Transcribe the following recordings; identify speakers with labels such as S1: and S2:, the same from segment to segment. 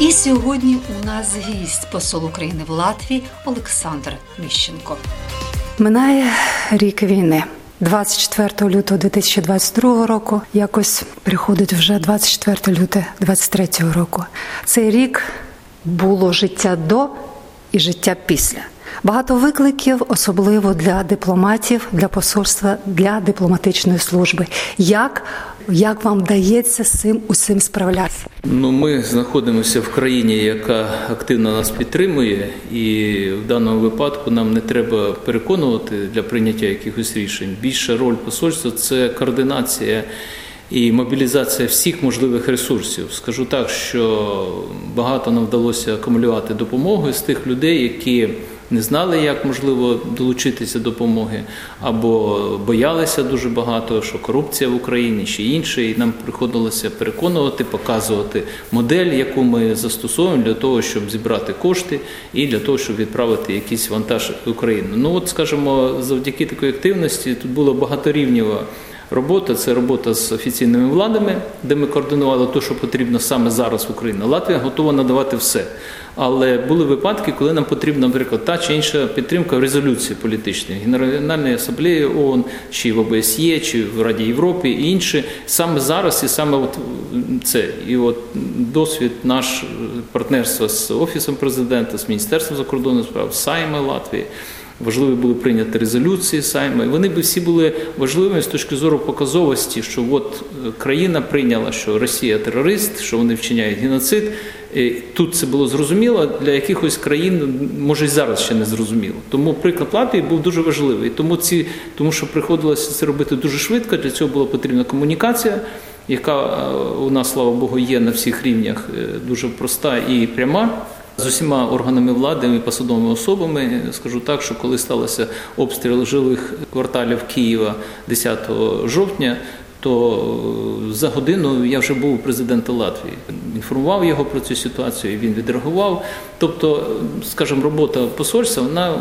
S1: І сьогодні у нас гість посол України в Латвії Олександр Міщенко.
S2: Минає рік війни. 24 лютого 2022 року якось приходить вже 24 лютого 2023 року. Цей рік було життя до і життя після. Багато викликів, особливо для дипломатів, для посольства, для дипломатичної служби. Як як вам вдається цим усім справлятися?
S3: Ну, ми знаходимося в країні, яка активно нас підтримує, і в даному випадку нам не треба переконувати для прийняття якихось рішень. Більша роль посольства це координація. І мобілізація всіх можливих ресурсів. Скажу так, що багато нам вдалося акумулювати допомоги з тих людей, які не знали, як можливо долучитися до допомоги, або боялися дуже багато, що корупція в Україні чи інше, і нам приходилося переконувати, показувати модель, яку ми застосовуємо для того, щоб зібрати кошти і для того, щоб відправити якийсь вантаж в Україну. Ну от, скажімо, завдяки такої активності тут було багаторівнєва робота це робота з офіційними владами, де ми координували те, що потрібно саме зараз в Україні. Латвія готова надавати все. Але були випадки, коли нам потрібна, наприклад, та чи інша підтримка в резолюції політичної Генеральної асамблеї ООН, чи в ОБСЄ, чи в Раді Європи і інші саме зараз, і саме от це і от досвід наш партнерства з офісом президента, з міністерством закордонних справ, з Сайми Латвії важливі були прийняті резолюції Сайма. Вони б всі були важливими з точки зору показовості, що от е, країна прийняла, що Росія терорист, що вони вчиняють геноцид. І Тут це було зрозуміло, для якихось країн, може і зараз ще не зрозуміло. Тому приклад Латвії був дуже важливий. Тому ці, тому що приходилося це робити дуже швидко. Для цього була потрібна комунікація, яка е, у нас, слава Богу, є на всіх рівнях е, дуже проста і пряма з усіма органами влади і посадовими особами. Скажу так, що коли сталося обстріл жилих кварталів Києва 10 жовтня. То за годину я вже був президентом Латвії. Інформував його про цю ситуацію. Він відреагував. Тобто, скажімо, робота посольства вона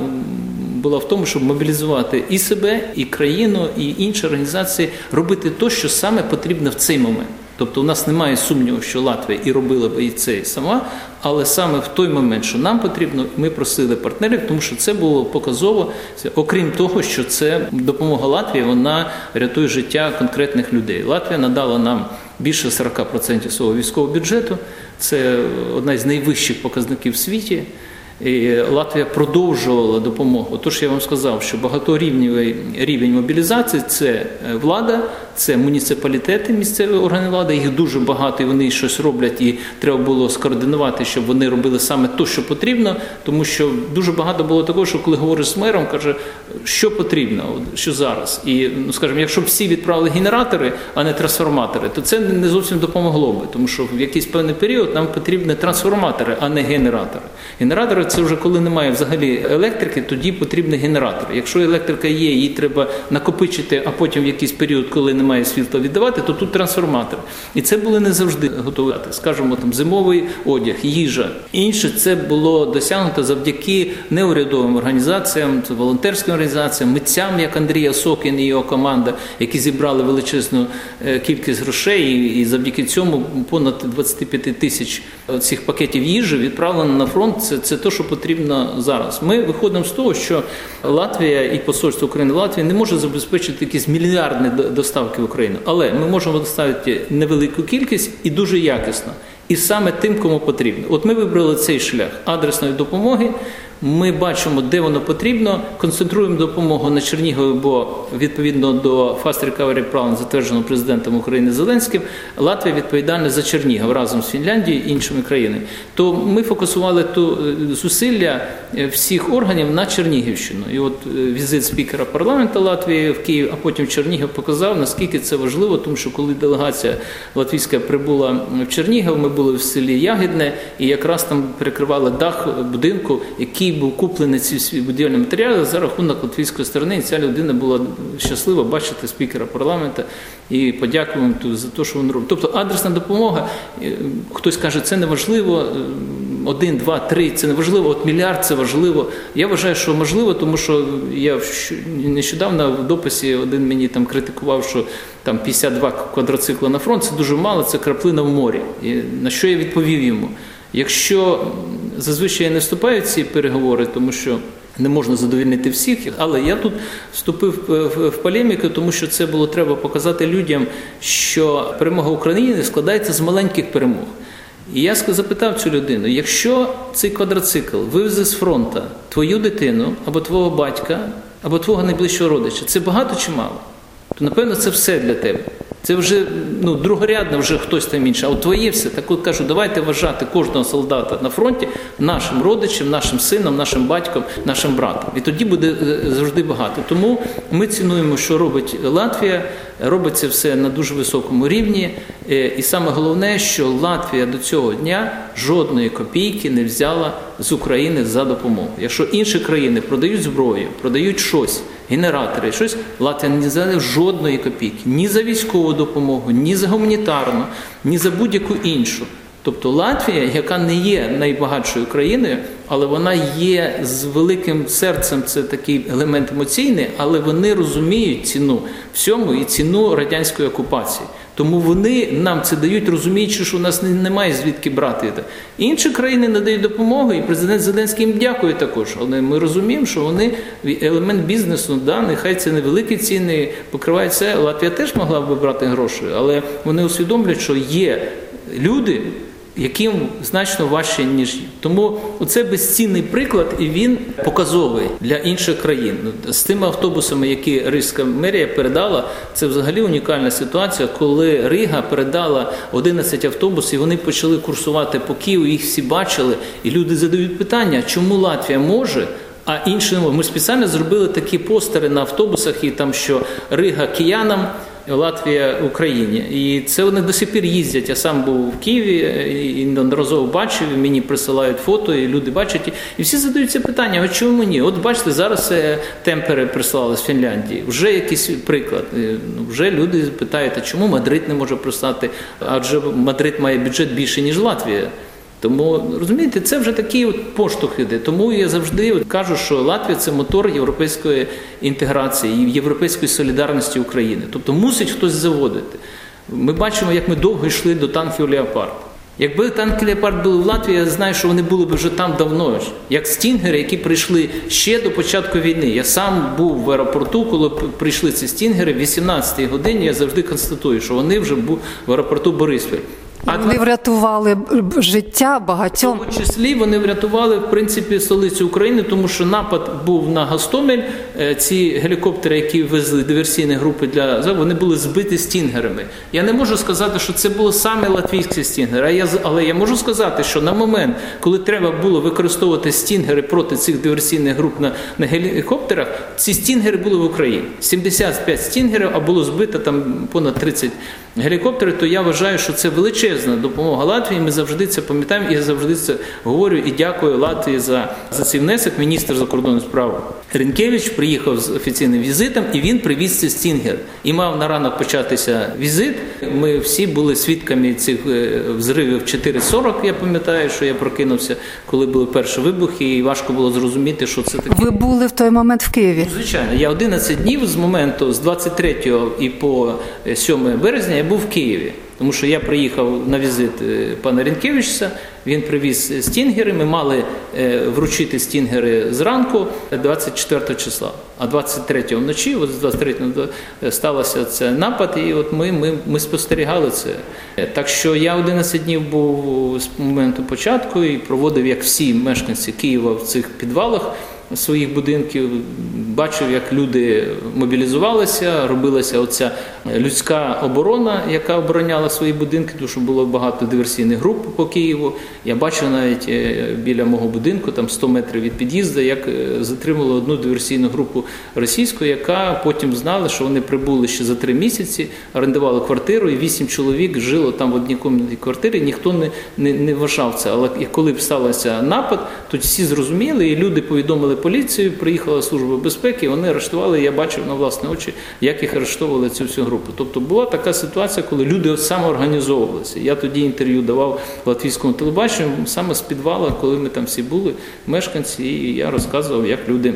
S3: була в тому, щоб мобілізувати і себе, і країну, і інші організації робити те, що саме потрібно в цей момент. Тобто у нас немає сумніву, що Латвія і робила б і це і сама, але саме в той момент, що нам потрібно, ми просили партнерів, тому що це було показово, окрім того, що це допомога Латвії, вона рятує життя конкретних людей. Латвія надала нам більше 40% свого військового бюджету. Це одна з найвищих показників в світі. І Латвія продовжувала допомогу. Тож я вам сказав, що багаторівневий рівень мобілізації це е, влада, це муніципалітети, місцеві органи влади. Їх дуже багато, і вони щось роблять, і треба було скоординувати, щоб вони робили саме те, що потрібно. Тому що дуже багато було такого, що коли говориш з мером, каже, що потрібно, що зараз. І ну скажімо, якщо всі відправили генератори, а не трансформатори, то це не зовсім допомогло би, тому що в якийсь певний період нам потрібні трансформатори, а не генератори. Генератори це вже коли немає взагалі електрики, тоді потрібний генератор. Якщо електрика є, її треба накопичити, а потім в якийсь період, коли немає світла віддавати, то тут трансформатор. І це були не завжди готувати. Скажімо, там зимовий одяг, їжа. Інше це було досягнуто завдяки неурядовим організаціям, волонтерським організаціям, митцям, як Андрія Сокін і його команда, які зібрали величезну е, кількість грошей, і завдяки цьому понад 25 тисяч цих пакетів їжі відправлено на фронт. Це це те, що що потрібно зараз. Ми виходимо з того, що Латвія і посольство України Латвії не може забезпечити якісь мільярдні доставки в Україну, але ми можемо доставити невелику кількість і дуже якісно. І саме тим, кому потрібно. От ми вибрали цей шлях адресної допомоги. Ми бачимо, де воно потрібно, концентруємо допомогу на Чернігові, бо відповідно до Fast Recovery Plan, затвердженого президентом України Зеленським, Латвія відповідальна за Чернігів разом з Фінляндією і іншими країнами. То ми фокусували ту е, зусилля е, всіх органів на Чернігівщину. І от е, візит спікера парламенту Латвії в Київ, а потім в Чернігів показав, наскільки це важливо, тому що коли делегація латвійська прибула в Чернігів, ми були в селі Ягідне, і якраз там перекривали дах будинку, який був куплений ці будівельні матеріали за рахунок латвійської сторони. І ця людина була щаслива бачити спікера парламенту і подякуємо за те, що він робить. Тобто адресна допомога, е, хтось каже, це не важливо. е, Один, два, три це не важливо. От мільярд це важливо. Я вважаю, що можливо, тому що я нещодавно в дописі один мені там критикував, що там 52 квадроцикли на фронт це дуже мало, це краплина в морі. І на що я відповів йому? Якщо зазвичай я не вступаю в ці переговори, тому що не можна задовільнити всіх, але я тут вступив в- в- полеміку, тому що це було треба показати людям, що перемога України складається з маленьких перемог. І я запитав цю людину: якщо цей квадроцикл вивезе з фронту твою дитину або твого батька, або твого найближчого родича, це багато чи мало? То напевно це все для тебе. Це вже ну, другорядно, вже хтось там інший. А от твоє все. Так от кажу, давайте вважати кожного солдата на фронті нашим родичем, нашим сином, нашим батьком, нашим братом. І тоді буде е, завжди багато. Тому ми цінуємо, що робить Латвія. Робиться все на дуже високому рівні. Е, І саме головне, що Латвія до цього дня жодної копійки не взяла з України за допомогу. Якщо інші країни продають зброю, продають щось, генератори, щось, Латвія не взяла жодної копійки ні за військову допомогу, ні за гуманітарну, ні за будь-яку іншу. Тобто Латвія, яка не є найбагатшою країною, але вона є з великим серцем, це такий елемент емоційний, але вони розуміють ціну всьому і ціну радянської окупації. Тому вони нам це дають, розуміючи, що у нас немає звідки брати. Інші країни надають допомогу, і президент Зеленський їм дякує також. Але ми розуміємо, що вони елемент бізнесу, да, нехай це невеликі ціни, покривають це. Латвія теж могла б брати гроші, але вони усвідомлюють, що є люди, яким значно важче, ніж їм. Тому це безцінний приклад, і він показовий для інших країн. Ну, З тими автобусами, які Ризька мерія передала, це взагалі унікальна ситуація, коли Рига передала 11 автобусів, вони почали курсувати по Києву, їх всі бачили, і люди задають питання, чому Латвія може. А інші. Ми спеціально зробили такі постери на автобусах, і там що Рига киянам, Латвія Україні. І це вони до сих пір їздять. Я сам був в Києві і неодноразово бачив, мені присилають фото, і люди бачать. І всі задають це питання: а чому ні? От бачите, зараз е, темпери прислали з Фінляндії. Вже якийсь приклад. Е, ну, Вже люди питають, а чому Мадрид не може прислати? Адже Мадрид має бюджет більше, ніж Латвія. Тому розумієте, це вже такий от поштовх іде. Тому я завжди кажу, що Латвія це мотор європейської інтеграції європейської солідарності України. Тобто мусить хтось заводити. Ми бачимо, як ми довго йшли до танків Леопард. Якби танки Леопард були в Латвії, я знаю, що вони були б вже там давно, як стінгери, які прийшли ще до початку війни. Я сам був в аеропорту, коли прийшли ці стінгери, в 18-й годині я завжди констатую, що вони вже були в аеропорту Бориспіль. А
S2: Вони врятували життя багатьом.
S3: в тому числі вони врятували в принципі столицю України, тому що напад був на Гостомель. Е, Ці гелікоптери, які везли диверсійні групи для вони були збиті стінгерами. Я не можу сказати, що це було саме латвійські стінгери, я але я можу сказати, що на момент, коли треба було використовувати стінгери проти цих диверсійних груп на, на гелікоптерах, ці стінгери були в Україні. 75 стінгерів, а було збито там понад 30 гелікоптерів. То я вважаю, що це величезна допомога Латвії. Ми завжди це пам'ятаємо. і Я завжди це говорю і дякую Латвії за, за цей внесок. Міністр закордонних справ Рінкевич приїхав з офіційним візитом, і він привіз цей стінгер. І мав на ранок початися візит. Ми всі були свідками цих е, взривів 4.40, Я пам'ятаю, що я прокинувся, коли були перші вибухи, і важко було зрозуміти, що це таке.
S2: Ви були в той момент в Києві.
S3: Звичайно, я 11 днів з моменту з 23 і по 7 березня я був в Києві. Тому що я приїхав на візит е, пана Рінкевича, він привіз стінгери. Ми мали е, вручити стінгери зранку 24 числа. А 23-го вночі, от з 23-го стався це напад, і от ми, ми, ми спостерігали це. Так що я 11 днів був з моменту початку і проводив, як всі мешканці Києва в цих підвалах своїх будинків, бачив, як люди мобілізувалися, робилася оця людська оборона, яка обороняла свої будинки, тому що було багато диверсійних груп по Києву. Я бачив навіть е, біля мого будинку, там 100 метрів від під'їзду, як е, затримали одну диверсійну групу російську, яка потім знала, що вони прибули ще за три місяці, орендували квартиру, і вісім чоловік жило там в одній кімнаті квартирі. Ніхто не, не, не вважав це. Але коли б стався напад, то всі зрозуміли, і люди повідомили поліцію, приїхала служба безпеки, вони арештували. Я бачив на власні очі, як їх арештовували цю всю групу. Тобто була така ситуація, коли люди самоорганізовувалися. Я тоді інтерв'ю давав латвійському телебаченню саме з підвала, коли ми там всі були, мешканці, і я розказував, як люди.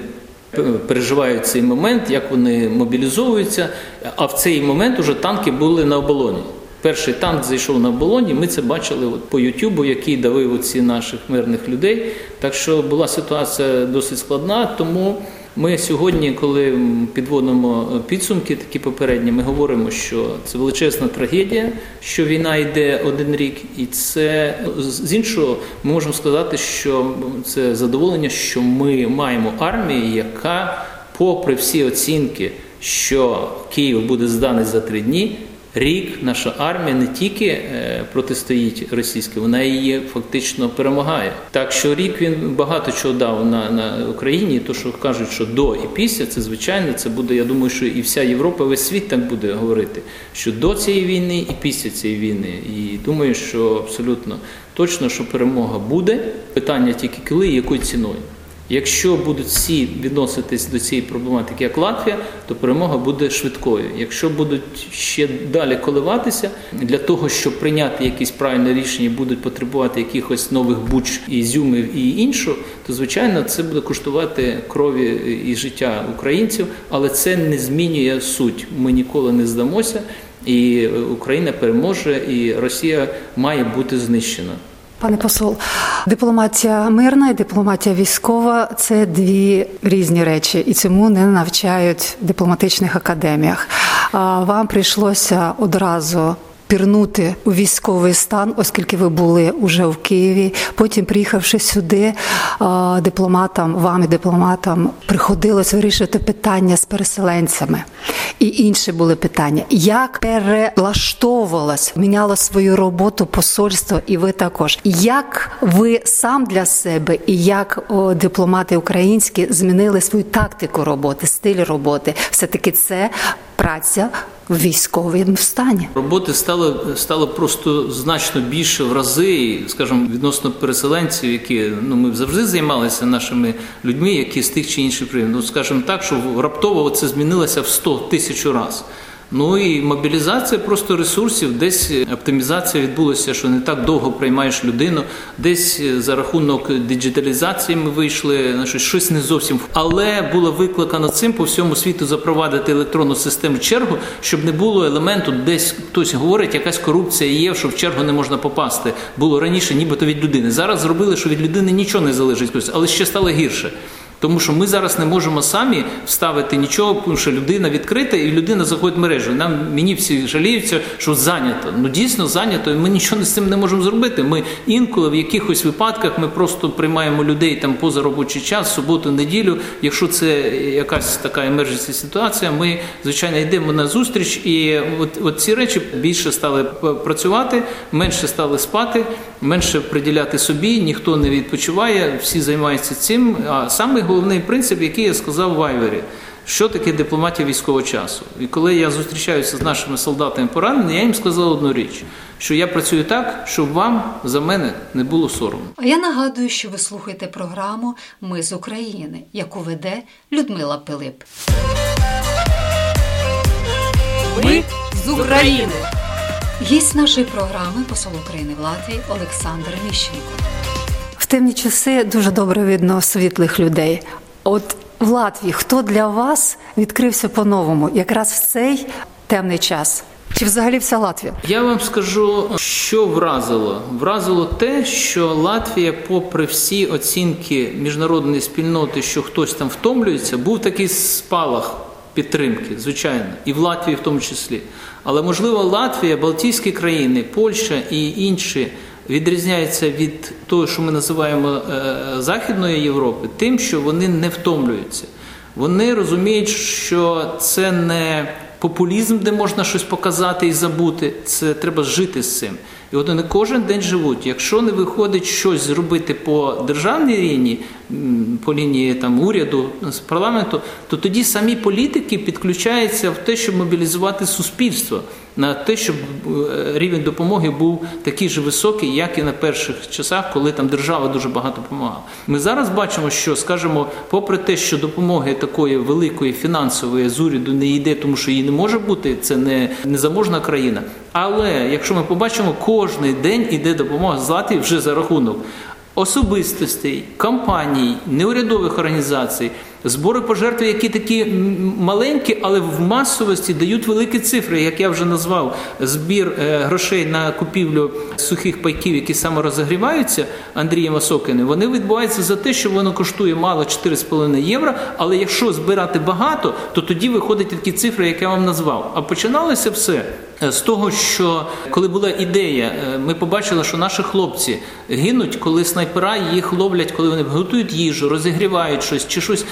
S3: Переживають цей момент, як вони мобілізовуються. А в цей момент уже танки були на оболоні. Перший танк зайшов на оболоні. Ми це бачили от по Ютубу, який давив оці наших мирних людей. Так що була ситуація досить складна. Тому ми сьогодні, коли підводимо підсумки, такі попередні, ми говоримо, що це величезна трагедія, що війна йде один рік, і це з іншого ми можемо сказати, що це задоволення, що ми маємо армію, яка, попри всі оцінки, що Київ буде зданий за три дні. Рік наша армія не тільки е, протистоїть російській, вона її фактично перемагає. Так що рік він багато чого дав на на Україні. То що кажуть, що до і після це звичайно, це буде. Я думаю, що і вся Європа, весь світ так буде говорити, що до цієї війни і після цієї війни. І думаю, що абсолютно точно, що перемога буде. Питання тільки коли і якою ціною. Якщо будуть всі відноситись до цієї проблематики, як Латвія, то перемога буде швидкою. Якщо будуть ще далі коливатися для того, щоб прийняти якісь правильне рішення, будуть потребувати якихось нових буч, ізюмів і іншого, то звичайно це буде коштувати крові і життя українців, але це не змінює суть. Ми ніколи не здамося, і Україна переможе, і Росія має бути знищена.
S2: Пане посол, дипломатія мирна і дипломатія військова це дві різні речі, і цьому не навчають в дипломатичних академіях. Вам прийшлося одразу пірнути у військовий стан, оскільки ви були уже в Києві. Потім, приїхавши сюди, дипломатам, вам і дипломатам приходилось вирішити питання з переселенцями. І інші були питання, як перелаштовувалось, міняло свою роботу посольство, і ви також. Як ви сам для себе і як о, дипломати українські змінили свою тактику роботи, стиль роботи? Все таки це праця в військовому стані.
S3: Роботи стало стало просто значно більше в рази, скажімо, відносно переселенців, які ну ми завжди займалися нашими людьми, які з тих чи інших приємів. Ну, скажімо так, що раптово це змінилося в 100 тисяч раз. Ну і мобілізація просто ресурсів, десь оптимізація відбулася, що не так довго приймаєш людину, десь за рахунок диджиталізації ми вийшли на щось, щось не зовсім. Але було викликано цим по всьому світу запровадити електронну систему чергу, щоб не було елементу, десь хтось говорить, якась корупція є, що в чергу не можна попасти. Було раніше, нібито від людини. Зараз зробили, що від людини нічого не залежить, але ще стало гірше. Тому що ми зараз не можемо самі вставити нічого, тому що людина відкрита і людина заходить в мережу. Нам мені всі жаліються, що зайнято. Ну дійсно зайнято, і ми нічого з цим не можемо зробити. Ми інколи в якихось випадках ми просто приймаємо людей там поза робочий час, суботу, неділю. Якщо це якась така емердженсі ситуація, ми звичайно йдемо на зустріч, і от, от ці речі більше стали працювати, менше стали спати, менше приділяти собі, ніхто не відпочиває, всі займаються цим. А саме головний принцип, який я сказав в Айвері. Що таке дипломатія військового часу? І коли я зустрічаюся з нашими солдатами пораненими, я їм сказав одну річ: що я працюю так, щоб вам за мене не було соромно.
S1: А я нагадую, що ви слухаєте програму Ми з України, яку веде Людмила Пилип.
S4: Ми з України.
S1: Гість нашої програми посол України в Латвії Олександр Міщенко.
S2: Темні часи дуже добре видно світлих людей. От в Латвії хто для вас відкрився по-новому, якраз в цей темний час? Чи взагалі вся Латвія?
S3: Я вам скажу, що вразило. Вразило те, що Латвія, попри всі оцінки міжнародної спільноти, що хтось там втомлюється, був такий спалах підтримки, звичайно, і в Латвії в тому числі. Але можливо, Латвія, Балтійські країни, Польща і інші відрізняються від того, що ми називаємо е, Західної Європи, тим, що вони не втомлюються. Вони розуміють, що це не популізм, де можна щось показати і забути. Це треба жити з цим. І от вони кожен день живуть. Якщо не виходить щось зробити по державній лінії, по лінії там уряду з парламенту, то тоді самі політики підключаються в те, щоб мобілізувати суспільство на те, щоб е, рівень допомоги був такий же високий, як і на перших часах, коли там держава дуже багато допомагала. Ми зараз бачимо, що скажімо, попри те, що допомоги такої великої фінансової з уряду не йде, тому що її не може бути, це не незаможна країна. Але якщо ми побачимо, кожний день іде допомога з Латвії вже за рахунок особистостей, компаній, неурядових організацій. Збори пожертви, які такі маленькі, але в масовості дають великі цифри, як я вже назвав, збір е, грошей на купівлю сухих пайків, які саме розігріваються Андрієм Осокиним, вони відбуваються за те, що воно коштує мало 4,5 євро. Але якщо збирати багато, то тоді виходять такі цифри, як я вам назвав. А починалося все е, з того, що коли була ідея, е, ми побачили, що наші хлопці гинуть, коли снайпера їх ловлять, коли вони готують їжу, розігрівають щось чи щось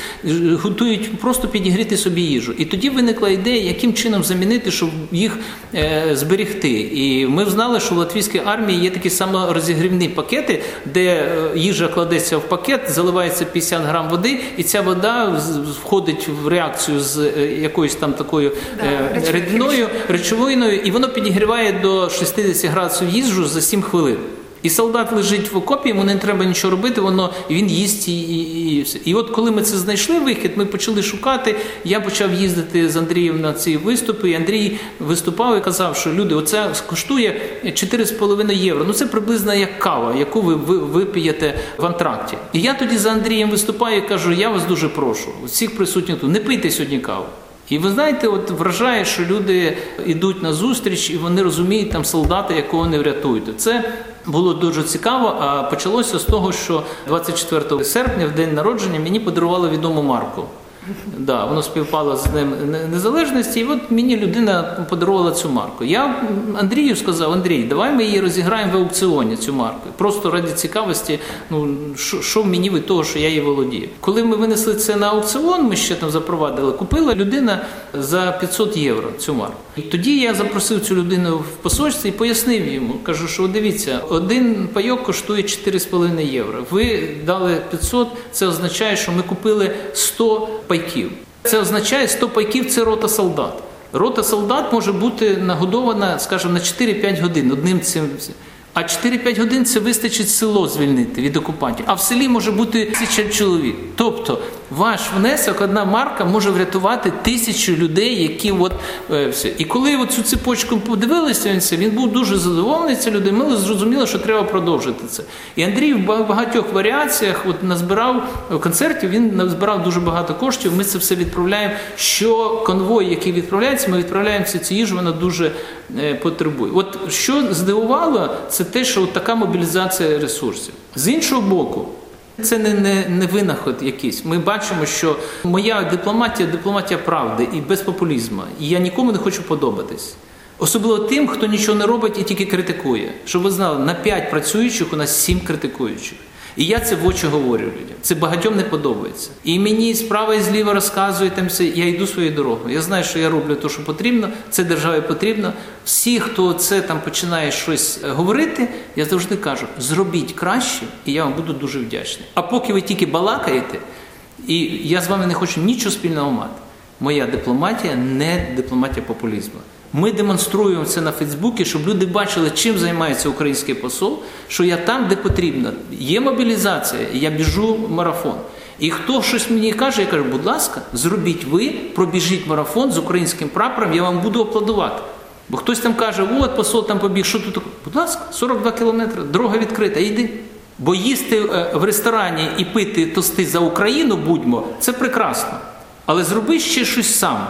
S3: готують просто підігріти собі їжу. І тоді виникла ідея, яким чином замінити, щоб їх е, зберегти. І ми знали, що в латвійській армії є такі саморозігрівні пакети, де е, їжа кладеться в пакет, заливається 50 грам води, і ця вода входить в реакцію з е, якоюсь там такою да, рідною речовиною, і воно підігріває до 60 градусів їжу за 7 хвилин. І солдат лежить в окопі, йому не треба нічого робити, воно він їсть і, і, і все. І от коли ми це знайшли вихід, ми почали шукати. Я почав їздити з Андрієм на ці виступи. і Андрій виступав і казав, що люди, оце коштує 4,5 євро. Ну це приблизно як кава, яку ви, ви вип'єте в антракті. І я тоді за Андрієм виступаю і кажу: я вас дуже прошу, всіх присутніх тут, не пийте сьогодні каву. І ви знаєте, от вражає, що люди йдуть на зустріч і вони розуміють там солдата, якого не врятують. Це було дуже цікаво. А почалося з того, що 24 серпня, в день народження, мені подарували відому марку. Да, воно співпало з ним незалежності, і от мені людина подарувала цю марку. Я Андрію сказав: Андрій, давай ми її розіграємо в аукціоні. Цю марку. Просто раді цікавості, ну що мені від того, що я її володію. Коли ми винесли це на аукціон, ми ще там запровадили, купила людина за 500 євро цю марку. І тоді я запросив цю людину в посольстві і пояснив йому. Кажу, що дивіться, один пайок коштує 4,5 євро. Ви дали 500, це означає, що ми купили 100 пайків. Це означає 100 пайків це рота солдат. Рота солдат може бути нагодована, скажімо, на 4-5 годин одним цим. А 4-5 годин це вистачить село звільнити від окупантів. А в селі може бути тисяча чоловік. Тобто ваш внесок, одна марка може врятувати тисячу людей, які от е, все. І коли от цю цепочку подивилися, він був дуже задоволений. Ця люди ми зрозуміли, що треба продовжити це. І Андрій в багатьох варіаціях от назбирав концертів. Він назбирав дуже багато коштів. Ми це все відправляємо. Що конвой, який відправляється, ми відправляємо цю їжу. Вона дуже е, потребує. От що здивувало, це те, що от така мобілізація ресурсів з іншого боку. Це не, не не, винаход якийсь. Ми бачимо, що моя дипломатія дипломатія правди і без популізму. І я нікому не хочу подобатись. Особливо тим, хто нічого не робить і тільки критикує. Щоб ви знали, на п'ять працюючих у нас сім критикуючих. І я це в очі говорю людям. Це багатьом не подобається. І мені справа і зліва розказують там все, я йду своєю дорогою. Я знаю, що я роблю те, що потрібно, це державі потрібно. Всі, хто це там починає щось е, говорити, я завжди кажу: зробіть краще, і я вам буду дуже вдячний. А поки ви тільки балакаєте, і я з вами не хочу нічого спільного мати. Моя дипломатія не дипломатія популізму. Ми демонструємо це на Фейсбуці, щоб люди бачили, чим займається український посол, що я там, де потрібно. Є мобілізація, я біжу марафон. І хто щось мені каже, я кажу, будь ласка, зробіть ви, пробіжіть марафон з українським прапором, я вам буду аплодувати. Бо хтось там каже, от посол там побіг, що тут? Будь ласка, 42 кілометри, дорога відкрита, йди. Бо їсти е, в ресторані і пити тости за Україну будьмо, це прекрасно. Але зроби ще щось сам.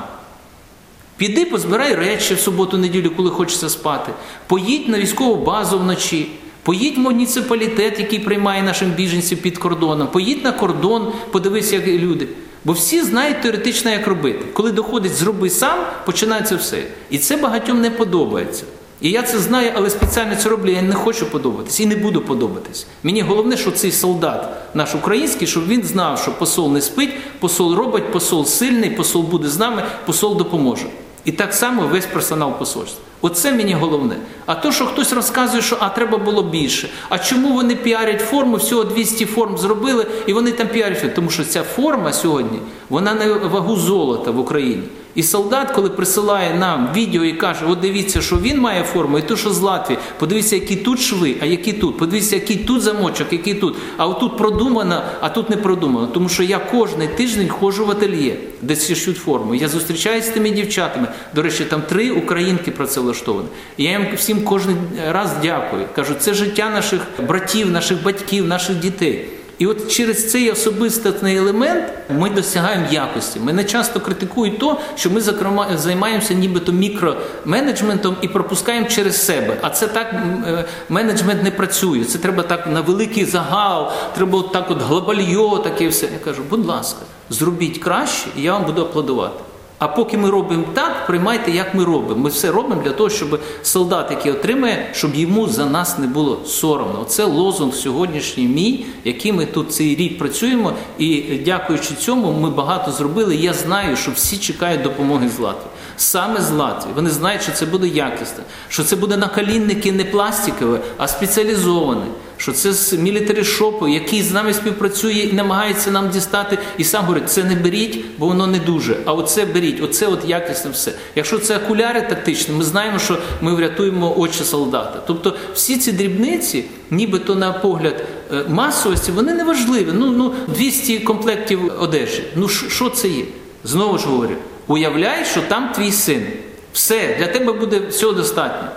S3: Піди, позбирай речі в суботу, неділю, коли хочеться спати. Поїдь на військову базу вночі. Поїдь в муніципалітет, який приймає наших біженців під кордоном. Поїдь на кордон, подивись, як люди. Бо всі знають теоретично, як робити. Коли доходить зроби сам, починається все. І це багатьом не подобається. І я це знаю, але спеціально це роблю. Я не хочу подобатись і не буду подобатись. Мені головне, що цей солдат, наш український, щоб він знав, що посол не спить, посол робить, посол сильний, посол буде з нами, посол допоможе. І так само весь персонал посольства. Оце мені головне. А то, що хтось розказує, що а треба було більше. А чому вони піарять форму? Всього 200 форм зробили, і вони там піарять. Тому що ця форма сьогодні вона на вагу золота в Україні. І солдат, коли присилає нам відео і каже, от дивіться, що він має форму, і то, що з Латвії, подивіться, які тут шви, а які тут. Подивіться, який тут замочок, який тут. А отут продумано, а тут не продумано. Тому що я кожний тиждень ходжу в ательє, де шьють форму. Я зустрічаюся з тими дівчатами. До речі, там три українки це влаштовані. І я їм всім кожен раз дякую. Кажу, це життя наших братів, наших батьків, наших дітей. І от через цей особистий елемент ми досягаємо якості. Мене часто критикують то, що ми зокрема займаємося нібито мікроменеджментом і пропускаємо через себе. А це так е, менеджмент не працює. Це треба так на великий загал, треба от так от глобальйо, таке все. Я кажу, будь ласка, зробіть краще, і я вам буду аплодувати. А поки ми робимо так, приймайте, як ми робимо. Ми все робимо для того, щоб солдат, який отримає, щоб йому за нас не було соромно. Це лозунг сьогоднішній мій, який ми тут цей рік працюємо. І дякуючи цьому, ми багато зробили. Я знаю, що всі чекають допомоги з Латвії. Саме з Латвії. Вони знають, що це буде якісно, що це буде наколінники не пластикові, а спеціалізовані що це з мілітарі шопу, який з нами співпрацює і намагається нам дістати, і сам говорить, це не беріть, бо воно не дуже. А оце беріть, оце от якісне все. Якщо це окуляри тактичні, ми знаємо, що ми врятуємо очі солдата. Тобто всі ці дрібниці, нібито на погляд е, масовості, вони не важливі. Ну, ну 200 комплектів одежі. Ну що це є? Знову ж говорю, уявляй, що там твій син. Все, для тебе буде всього достатньо.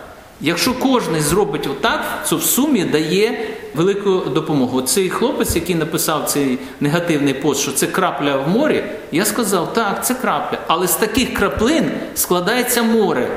S3: Якщо кожен зробить отак, то в сумі дає велику допомогу. Цей хлопець, який написав цей негативний пост, що це крапля в морі, я сказав, так, це крапля. Але з таких краплин складається море.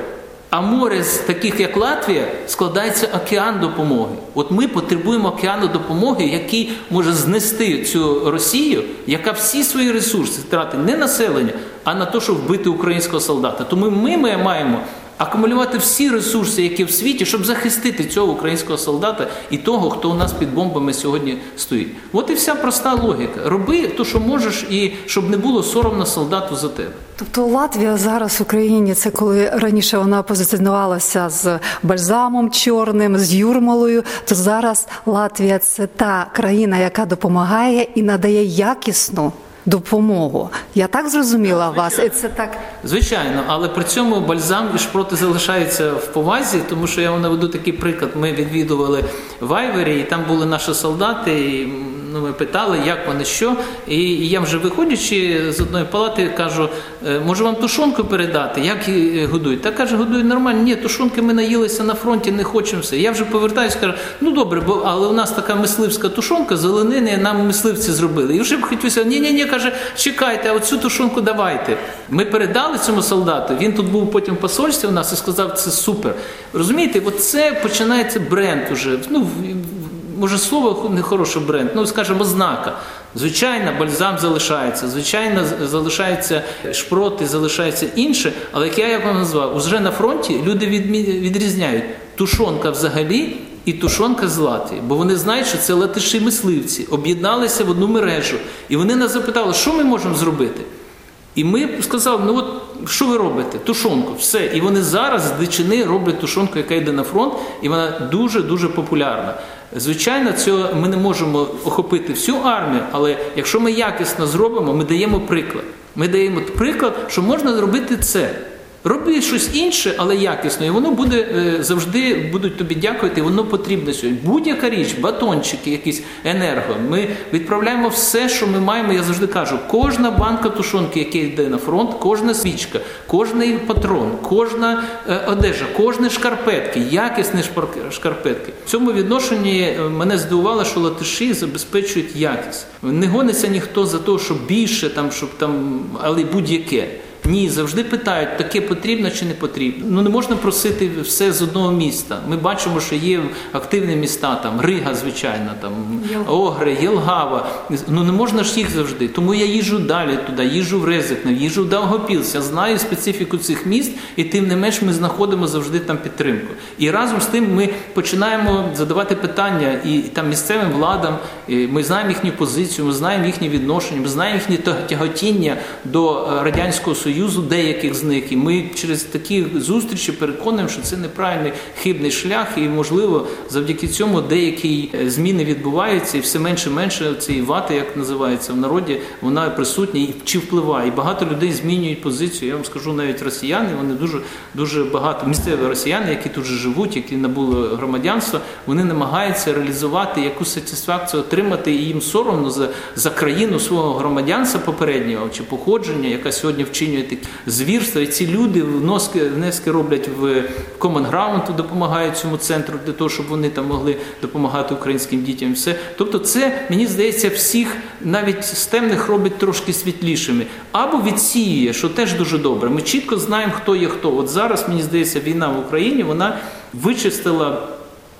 S3: А море з таких, як Латвія, складається океан допомоги. От ми потребуємо океану допомоги, який може знести цю Росію, яка всі свої ресурси втратить не населення, а на те, щоб вбити українського солдата. Тому ми маємо акумулювати всі ресурси, які в світі, щоб захистити цього українського солдата і того, хто у нас під бомбами сьогодні стоїть. От і вся проста логіка. Роби те, що можеш, і щоб не було соромно солдату за тебе.
S2: Тобто Латвія зараз в Україні це коли раніше вона позиціонувалася з бальзамом чорним, з юрмалою, то зараз Латвія це та країна, яка допомагає і надає якісну допомогу. Я так зрозуміла вас, і це так
S3: звичайно, але при цьому бальзам і шпроти залишаються в повазі, тому що я вам наведу такий приклад. Ми відвідували Вайвері, і там були наші солдати. і ну, Ми питали, як вони що. І я вже виходячи з одної палати, кажу, «Е, може вам тушонку передати, як її годують? Та каже, годують нормально. Ні, тушонки ми наїлися на фронті, не хочемо все. Я вже повертаюся, кажу, ну добре, бо але у нас така мисливська тушонка, зеленини нам мисливці зробили. І вже б хотілося, ні, ні, ні, каже, чекайте, а оцю тушонку давайте. Ми передали цьому солдату. Він тут був потім в посольстві у нас і сказав, це супер. Розумієте, це починається бренд уже. Ну, Може, слово не хороший бренд, ну скажімо, ознака. Звичайно, бальзам залишається, звичайно, залишаються шпроти, залишається інше, але як я як вам назвав, уже на фронті люди відрізняють тушонка взагалі і тушонка з Латвії, бо вони знають, що це латиші мисливці, об'єдналися в одну мережу. І вони нас запитали, що ми можемо зробити. І ми сказали, ну от що ви робите? Тушонку, все. І вони зараз з дичини роблять тушонку, яка йде на фронт, і вона дуже-дуже популярна. Звичайно, цього ми не можемо охопити всю армію, але якщо ми якісно зробимо, ми даємо приклад. Ми даємо приклад, що можна зробити це. Роби щось інше, але якісно, і воно буде е, завжди будуть тобі дякувати, воно потрібне сьогодні. Будь-яка річ, батончики, якісь енерго. Ми відправляємо все, що ми маємо. Я завжди кажу, кожна банка тушонки, яка йде на фронт, кожна свічка, кожний патрон, кожна е, одежа, кожні шкарпетки, якісні шкарпетки. В цьому відношенні е, мене здивувало, що латиші забезпечують якість. Не гониться ніхто за те, щоб більше там, щоб там, але будь-яке. Ні, завжди питають, таке потрібно чи не потрібно. Ну не можна просити все з одного міста. Ми бачимо, що є активні міста, там Рига, звичайно, там Огри, Єлгава. Ну не можна ж їх завжди. Тому я їжджу далі туди, їжджу в Резикне, їжджу в Давгопілс. Я знаю специфіку цих міст, і тим не менш ми знаходимо завжди там підтримку. І разом з тим ми починаємо задавати питання і там місцевим владам. і Ми знаємо їхню позицію, ми знаємо їхні відношення, ми знаємо їхнє тяготіння до е, радянського союзу, деяких з них. І ми через такі зустрічі переконуємо, що це неправильний хибний шлях, і можливо завдяки цьому деякі е, зміни відбуваються, і все менше менше цієї вати, як називається в народі, вона присутня і чи впливає. І багато людей змінюють позицію. Я вам скажу навіть росіяни. Вони дуже дуже багато місцеві росіяни, які тут живуть, які набули громадянства, вони намагаються реалізувати якусь сатисфакцію, отримати і їм соромно за за країну свого громадянства попереднього чи походження, яка сьогодні вчинює такі звірства. І ці люди вноски внески роблять в Common Ground, допомагають цьому центру для того, щоб вони там могли допомагати українським дітям. Все, тобто, це мені здається, всіх навіть з темних робить трошки світлішими або відсіює, що теж дуже добре. Ми чітко знаємо, хто є хто. От зараз мені здається, війна в Україні вона вичистила.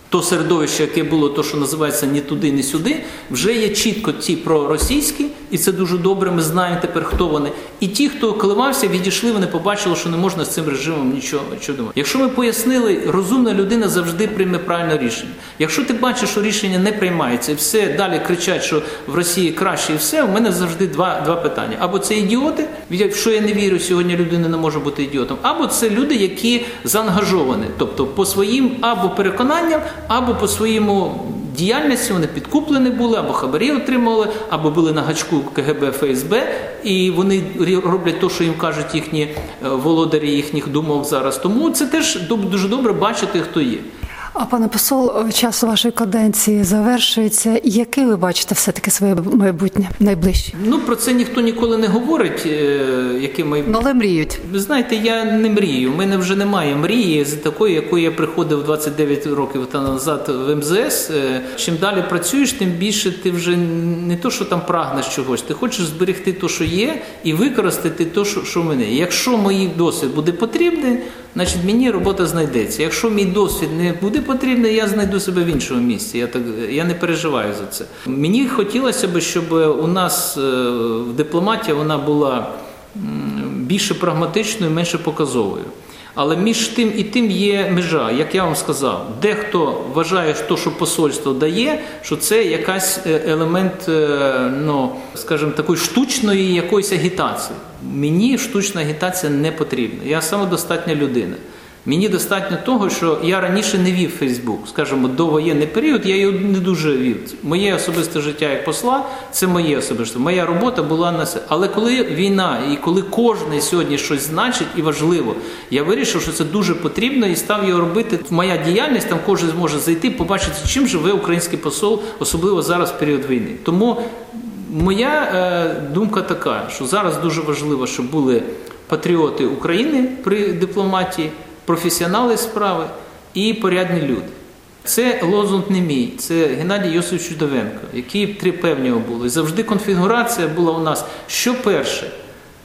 S3: То середовище, яке було, то, що називається ні туди, ні сюди, вже є чітко ті проросійські, і це дуже добре. Ми знаємо тепер, хто вони. І ті, хто коливався, відійшли, вони побачили, що не можна з цим режимом нічого думати. Якщо ми пояснили, розумна людина завжди прийме правильне рішення. Якщо ти бачиш, що рішення не приймається, і все далі кричать, що в Росії краще, і все, у мене завжди два два питання: або це ідіоти, в що я не вірю, сьогодні людина не може бути ідіотом, або це люди, які заангажовані, тобто по своїм або переконанням або по своєму діяльності вони підкуплені були, або хабарі отримали, або були на гачку КГБ ФСБ, і вони роблять те, що їм кажуть їхні е, володарі їхніх думок зараз. Тому це теж дуже добре бачити, хто є.
S2: А пане посол, час вашої каденції завершується. Яке ви бачите все-таки своє майбутнє найближче?
S3: Ну про це ніхто ніколи не говорить. Е, яке майбутнє.
S2: Ну, але мріють.
S3: Ви знаєте, я не мрію. У мене вже немає мрії з такої, якою я приходив 29 років та назад в МЗС. Е, чим далі працюєш, тим більше ти вже не то, що там прагнеш чогось. Ти хочеш зберегти те, що є, і використати те, що в мене. Якщо мій досвід буде потрібний значить мені робота знайдеться. Якщо мій досвід не буде потрібний, я знайду себе в іншому місці. Я так я не переживаю за це. Мені хотілося б, щоб у нас е, в дипломатії вона була більше прагматичною, менше показовою. Але між тим і тим є межа, як я вам сказав, дехто вважає, що, що посольство дає, що це якась е, елемент, е, ну скажімо, такої штучної якоїсь агітації. Мені штучна агітація не потрібна. Я самодостатня людина. Мені достатньо того, що я раніше не вів Фейсбук, скажімо, до воєнний період я його не дуже вів. Моє особисте життя як посла, це моє особисте. Моя робота була на це. Але коли війна і коли кожен сьогодні щось значить і важливо, я вирішив, що це дуже потрібно і став його робити. Моя діяльність там кожен зможе зайти, побачити, чим живе український посол, особливо зараз в період війни. Тому моя е, думка така, що зараз дуже важливо, щоб були патріоти України при дипломатії професіонали справи і порядні люди. Це лозунг не мій, це Геннадій Йосифович Чудовенко, які три певні були. Завжди конфігурація була у нас що перше,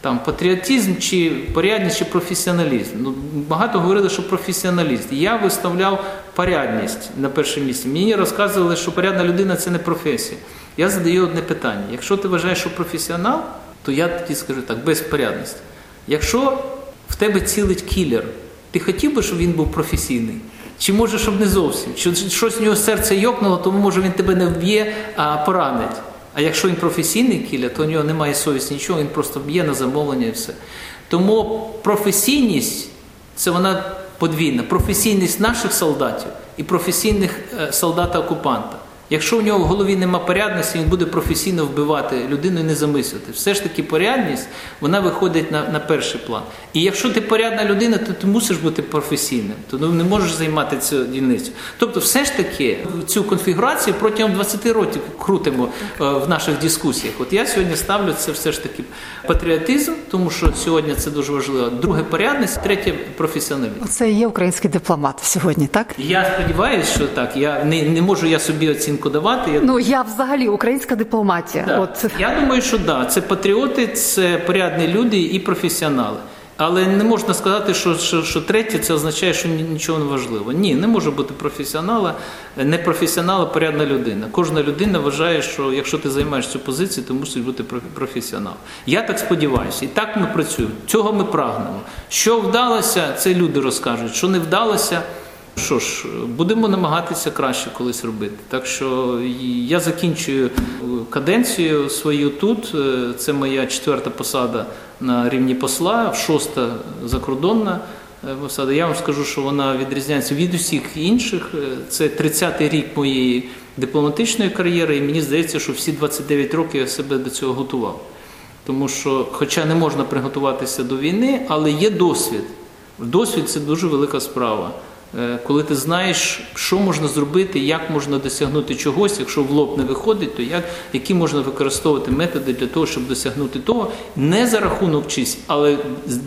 S3: там патріотизм чи порядність, чи професіоналізм. Ну, Багато говорили, що професіоналіст. Я виставляв порядність на перше місце. Мені розказували, що порядна людина це не професія. Я задаю одне питання: якщо ти вважаєш, що професіонал, то я тоді скажу так, без порядності. Якщо в тебе цілить кілер, ти хотів би, щоб він був професійний? Чи може, щоб не зовсім? Чи щось в нього серце йокнуло, тому може він тебе не вб'є, а поранить. А якщо він професійний кіля, то у нього немає совісті нічого, він просто б'є на замовлення і все. Тому професійність це вона подвійна. Професійність наших солдатів і професійних е, солдата-окупанта. Якщо у нього в голові нема порядності, він буде професійно вбивати людину і не замислити. Все ж таки, порядність вона виходить на на перший план. І якщо ти порядна людина, то ти мусиш бути професійним, то ну, не можеш займати цю дільницю. Тобто, все ж таки, цю конфігурацію протягом 20 років крутимо е, в наших дискусіях. От я сьогодні ставлю це все ж таки патріотизм, тому що сьогодні це дуже важливо. Друге порядність, третє професіоналізм.
S2: Це є український дипломат сьогодні, так?
S3: Я сподіваюся, що так. Я не, не можу я собі оцінку оцінку давати. Я
S5: Ну я взагалі українська дипломатія.
S3: Да.
S5: От
S3: Я думаю, що да, це патріоти, це порядні люди і професіонали. Але не можна сказати, що, що, що третє це означає, що нічого не важливо. Ні, не може бути професіонала, не професіонала, порядна людина. Кожна людина вважає, що якщо ти займаєш цю позицію, то мусиш бути проф- професіонал. Я так сподіваюся, і так ми працюємо. Цього ми прагнемо. Що вдалося, це люди розкажуть. Що не вдалося. Що ж, будемо намагатися краще колись робити. Так що я закінчую каденцію свою тут. Е, Це моя четверта посада на рівні посла, шоста закордонна е, посада. Я вам скажу, що вона відрізняється від усіх інших. Е, Це 30-й рік моєї дипломатичної кар'єри, і мені здається, що всі 29 років я себе до цього готував. Тому що, хоча не можна приготуватися до війни, але є досвід. Досвід це дуже велика справа. Е, Коли ти знаєш, що можна зробити, як можна досягнути чогось, якщо в лоб не виходить, то як, які можна використовувати методи для того, щоб досягнути того, не за рахунок чись, але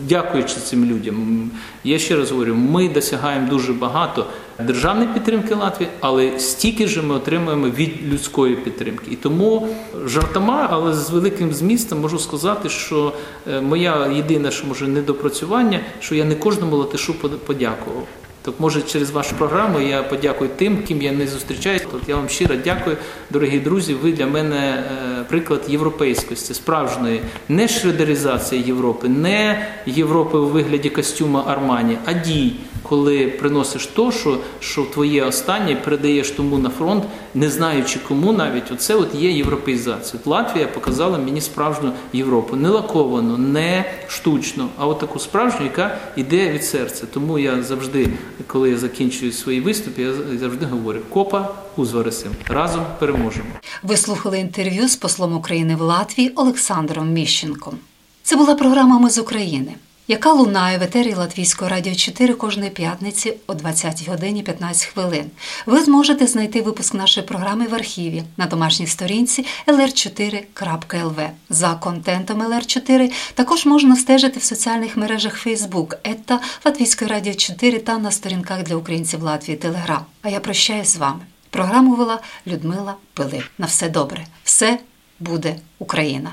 S3: дякуючи цим людям. Я ще раз говорю, ми досягаємо дуже багато державної підтримки Латвії, але стільки ж ми отримуємо від людської підтримки. І тому жартома, але з великим змістом можу сказати, що е, моя єдине, що може недопрацювання, що я не кожному латишу под- подякував. Так може через вашу програму я подякую тим, ким я не зустрічаюся. Тут я вам щиро дякую, дорогі друзі. Ви для мене е, приклад європейськості, справжньої, не шредеризації Європи, не Європи у вигляді костюма Армані, а дій, коли приносиш то, що, що твоє останнє передаєш тому на фронт, не знаючи кому навіть. Оце от є європеїзація. От Латвія показала мені справжню Європу, не лаковану, не штучну, а от таку справжню, яка йде від серця. Тому я завжди, коли я закінчую свої виступи, я завжди говорю: копа узварисим. Разом переможемо.
S2: Ви слухали інтерв'ю з послом України в Латвії Олександром Міщенком. Це була програма Ми з України, яка лунає в етері Латвійського радіо 4 кожної п'ятниці о 20 годині 15 хвилин. Ви зможете знайти випуск нашої програми в архіві на домашній сторінці lr4.lv. За контентом LR4 також можна стежити в соціальних мережах Facebook, ета Латвійської радіо 4 та на сторінках для українців Латвії Телеграм. А я прощаюсь з вами. Програму вела Людмила Пилип. На все добре. Все буде Україна.